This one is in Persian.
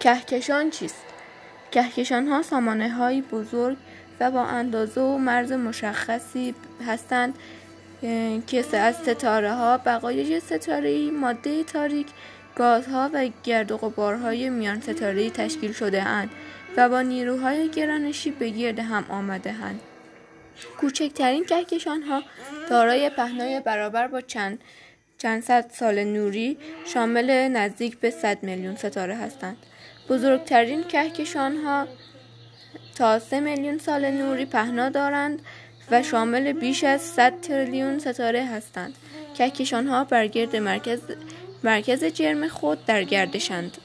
کهکشان چیست؟ کهکشان ها سامانه های بزرگ و با اندازه و مرز مشخصی هستند که از ستاره ها بقایای ستاره ماده تاریک گازها و گرد و غبارهای میان ستاره تشکیل شده اند و با نیروهای گرانشی به گرد هم آمده اند. کوچکترین کهکشان ها دارای پهنای برابر با چند چند صد سال نوری شامل نزدیک به 100 میلیون ستاره هستند. بزرگترین کهکشان ها تا 3 میلیون سال نوری پهنا دارند و شامل بیش از 100 تریلیون ستاره هستند. کهکشان ها بر گرد مرکز, مرکز جرم خود در گردشند.